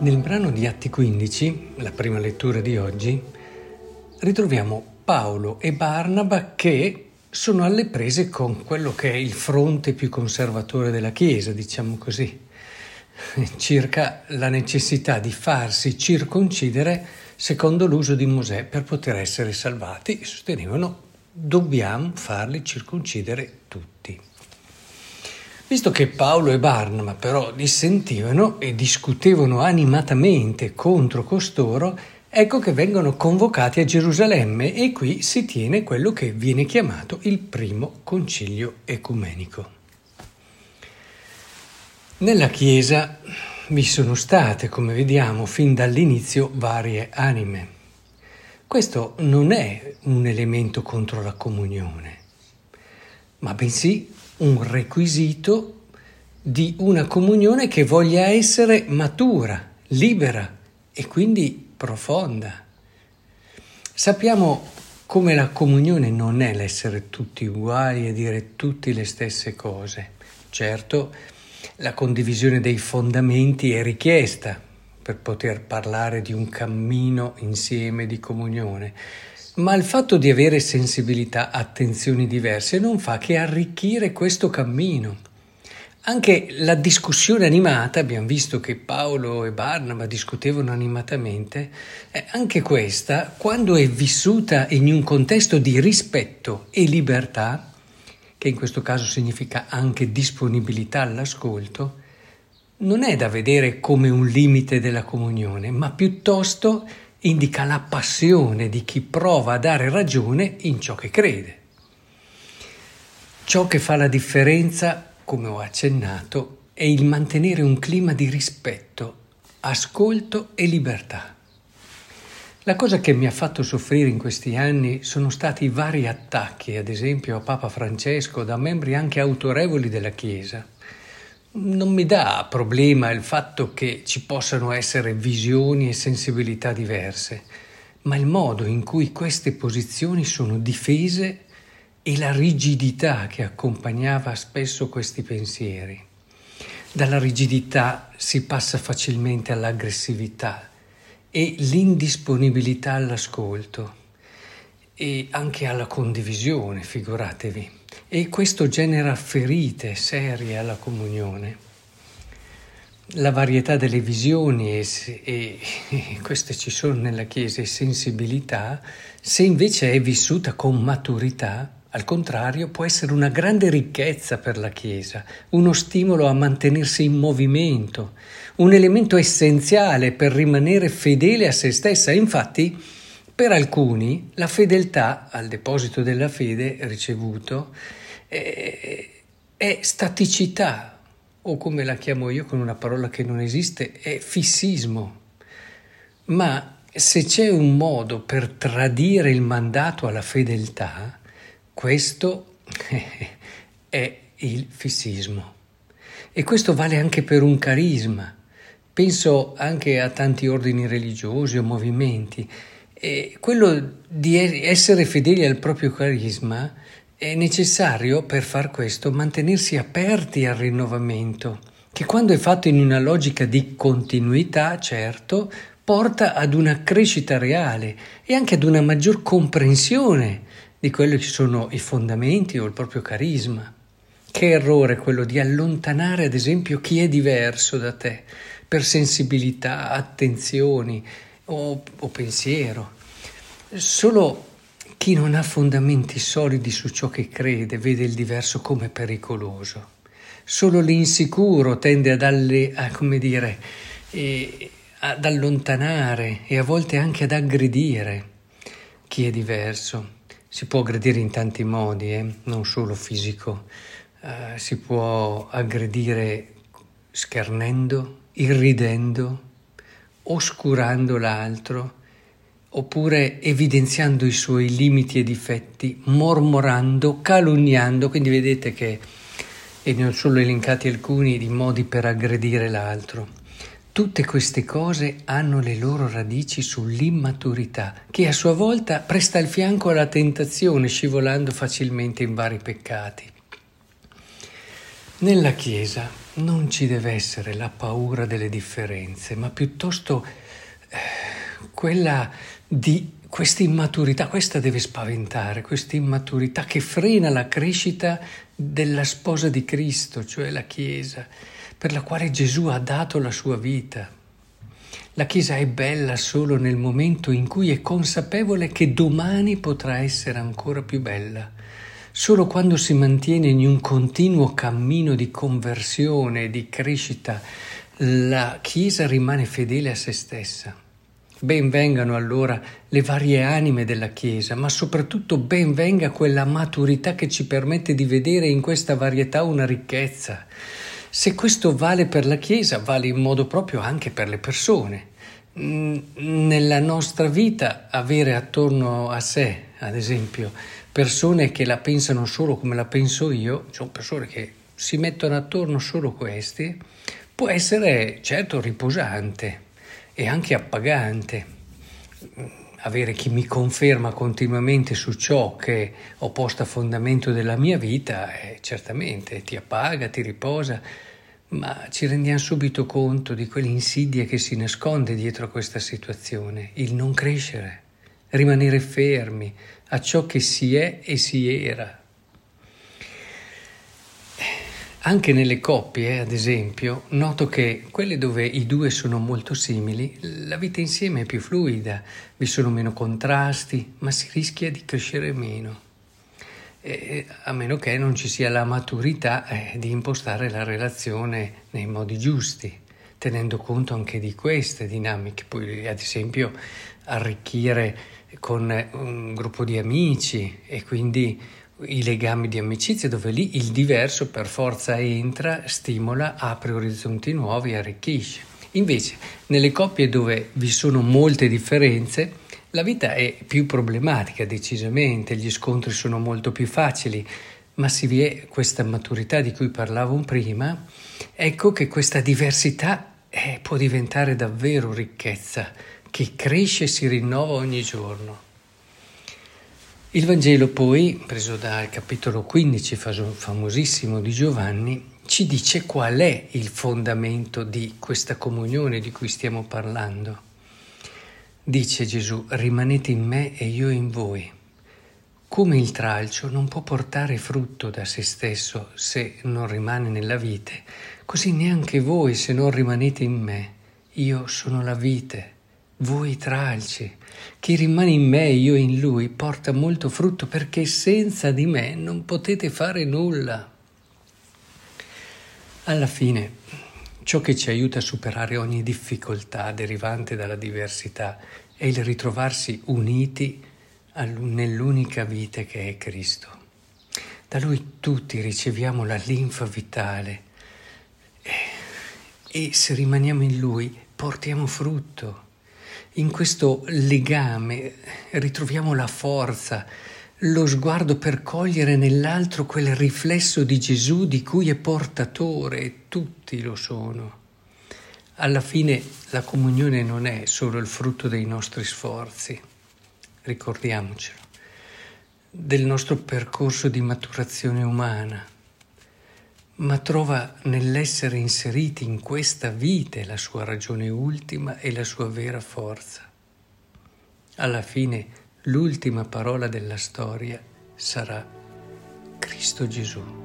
Nel brano di Atti 15, la prima lettura di oggi, ritroviamo Paolo e Barnaba che sono alle prese con quello che è il fronte più conservatore della Chiesa, diciamo così, circa la necessità di farsi circoncidere secondo l'uso di Mosè per poter essere salvati. Sostenevano dobbiamo farli circoncidere tutti. Visto che Paolo e Barnaba però dissentivano e discutevano animatamente contro costoro, ecco che vengono convocati a Gerusalemme e qui si tiene quello che viene chiamato il primo concilio ecumenico. Nella Chiesa vi sono state, come vediamo, fin dall'inizio varie anime. Questo non è un elemento contro la comunione, ma bensì un requisito di una comunione che voglia essere matura, libera e quindi profonda. Sappiamo come la comunione non è l'essere tutti uguali e dire tutte le stesse cose. Certo, la condivisione dei fondamenti è richiesta per poter parlare di un cammino insieme di comunione, ma il fatto di avere sensibilità, attenzioni diverse non fa che arricchire questo cammino. Anche la discussione animata, abbiamo visto che Paolo e Barnaba discutevano animatamente, eh, anche questa, quando è vissuta in un contesto di rispetto e libertà, che in questo caso significa anche disponibilità all'ascolto, non è da vedere come un limite della comunione, ma piuttosto indica la passione di chi prova a dare ragione in ciò che crede. Ciò che fa la differenza, come ho accennato, è il mantenere un clima di rispetto, ascolto e libertà. La cosa che mi ha fatto soffrire in questi anni sono stati i vari attacchi, ad esempio a Papa Francesco, da membri anche autorevoli della Chiesa non mi dà problema il fatto che ci possano essere visioni e sensibilità diverse, ma il modo in cui queste posizioni sono difese e la rigidità che accompagnava spesso questi pensieri. Dalla rigidità si passa facilmente all'aggressività e l'indisponibilità all'ascolto e anche alla condivisione, figuratevi e questo genera ferite serie alla comunione. La varietà delle visioni, e, e, queste ci sono nella Chiesa, e sensibilità, se invece è vissuta con maturità, al contrario, può essere una grande ricchezza per la Chiesa, uno stimolo a mantenersi in movimento, un elemento essenziale per rimanere fedele a se stessa. Infatti, per alcuni la fedeltà al deposito della fede ricevuto è, è staticità, o come la chiamo io con una parola che non esiste, è fissismo. Ma se c'è un modo per tradire il mandato alla fedeltà, questo è il fissismo. E questo vale anche per un carisma. Penso anche a tanti ordini religiosi o movimenti e quello di essere fedeli al proprio carisma è necessario per far questo mantenersi aperti al rinnovamento, che quando è fatto in una logica di continuità, certo, porta ad una crescita reale e anche ad una maggior comprensione di quelli che sono i fondamenti o il proprio carisma. Che errore quello di allontanare, ad esempio, chi è diverso da te per sensibilità, attenzioni, o, o pensiero. Solo chi non ha fondamenti solidi su ciò che crede vede il diverso come pericoloso. Solo l'insicuro tende ad, alle, a, dire, eh, ad allontanare e a volte anche ad aggredire chi è diverso. Si può aggredire in tanti modi, eh? non solo fisico. Uh, si può aggredire schernendo, irridendo, oscurando l'altro, oppure evidenziando i suoi limiti e difetti, mormorando, calunniando, quindi vedete che, e ne ho solo elencati alcuni di modi per aggredire l'altro. Tutte queste cose hanno le loro radici sull'immaturità, che a sua volta presta il fianco alla tentazione, scivolando facilmente in vari peccati. Nella Chiesa non ci deve essere la paura delle differenze, ma piuttosto quella di questa immaturità, questa deve spaventare, questa immaturità che frena la crescita della sposa di Cristo, cioè la Chiesa, per la quale Gesù ha dato la sua vita. La Chiesa è bella solo nel momento in cui è consapevole che domani potrà essere ancora più bella. Solo quando si mantiene in un continuo cammino di conversione, di crescita, la Chiesa rimane fedele a se stessa. Ben vengano allora le varie anime della Chiesa, ma soprattutto ben venga quella maturità che ci permette di vedere in questa varietà una ricchezza. Se questo vale per la Chiesa, vale in modo proprio anche per le persone. Mm, nella nostra vita avere attorno a sé, ad esempio, persone che la pensano solo come la penso io, cioè persone che si mettono attorno solo questi, può essere certo riposante e anche appagante. Avere chi mi conferma continuamente su ciò che ho posto a fondamento della mia vita, eh, certamente ti appaga, ti riposa, ma ci rendiamo subito conto di quell'insidia che si nasconde dietro a questa situazione, il non crescere, rimanere fermi a ciò che si è e si era. Anche nelle coppie, ad esempio, noto che quelle dove i due sono molto simili, la vita insieme è più fluida, vi sono meno contrasti, ma si rischia di crescere meno. E, a meno che non ci sia la maturità eh, di impostare la relazione nei modi giusti, tenendo conto anche di queste dinamiche, poi ad esempio arricchire con un gruppo di amici e quindi i legami di amicizia dove lì il diverso per forza entra, stimola, apre orizzonti nuovi, arricchisce. Invece nelle coppie dove vi sono molte differenze, la vita è più problematica decisamente, gli scontri sono molto più facili, ma se vi è questa maturità di cui parlavo prima, ecco che questa diversità eh, può diventare davvero ricchezza, che cresce e si rinnova ogni giorno. Il Vangelo poi, preso dal capitolo 15 famosissimo di Giovanni, ci dice qual è il fondamento di questa comunione di cui stiamo parlando. Dice Gesù, rimanete in me e io in voi. Come il tralcio non può portare frutto da se stesso se non rimane nella vite, così neanche voi se non rimanete in me. Io sono la vite voi tralci, chi rimane in me e io in lui porta molto frutto perché senza di me non potete fare nulla. Alla fine, ciò che ci aiuta a superare ogni difficoltà derivante dalla diversità è il ritrovarsi uniti nell'unica vita che è Cristo. Da Lui tutti riceviamo la linfa vitale e se rimaniamo in Lui portiamo frutto in questo legame ritroviamo la forza, lo sguardo per cogliere nell'altro quel riflesso di Gesù di cui è portatore e tutti lo sono. Alla fine la comunione non è solo il frutto dei nostri sforzi, ricordiamocelo, del nostro percorso di maturazione umana ma trova nell'essere inseriti in questa vita la sua ragione ultima e la sua vera forza. Alla fine l'ultima parola della storia sarà Cristo Gesù.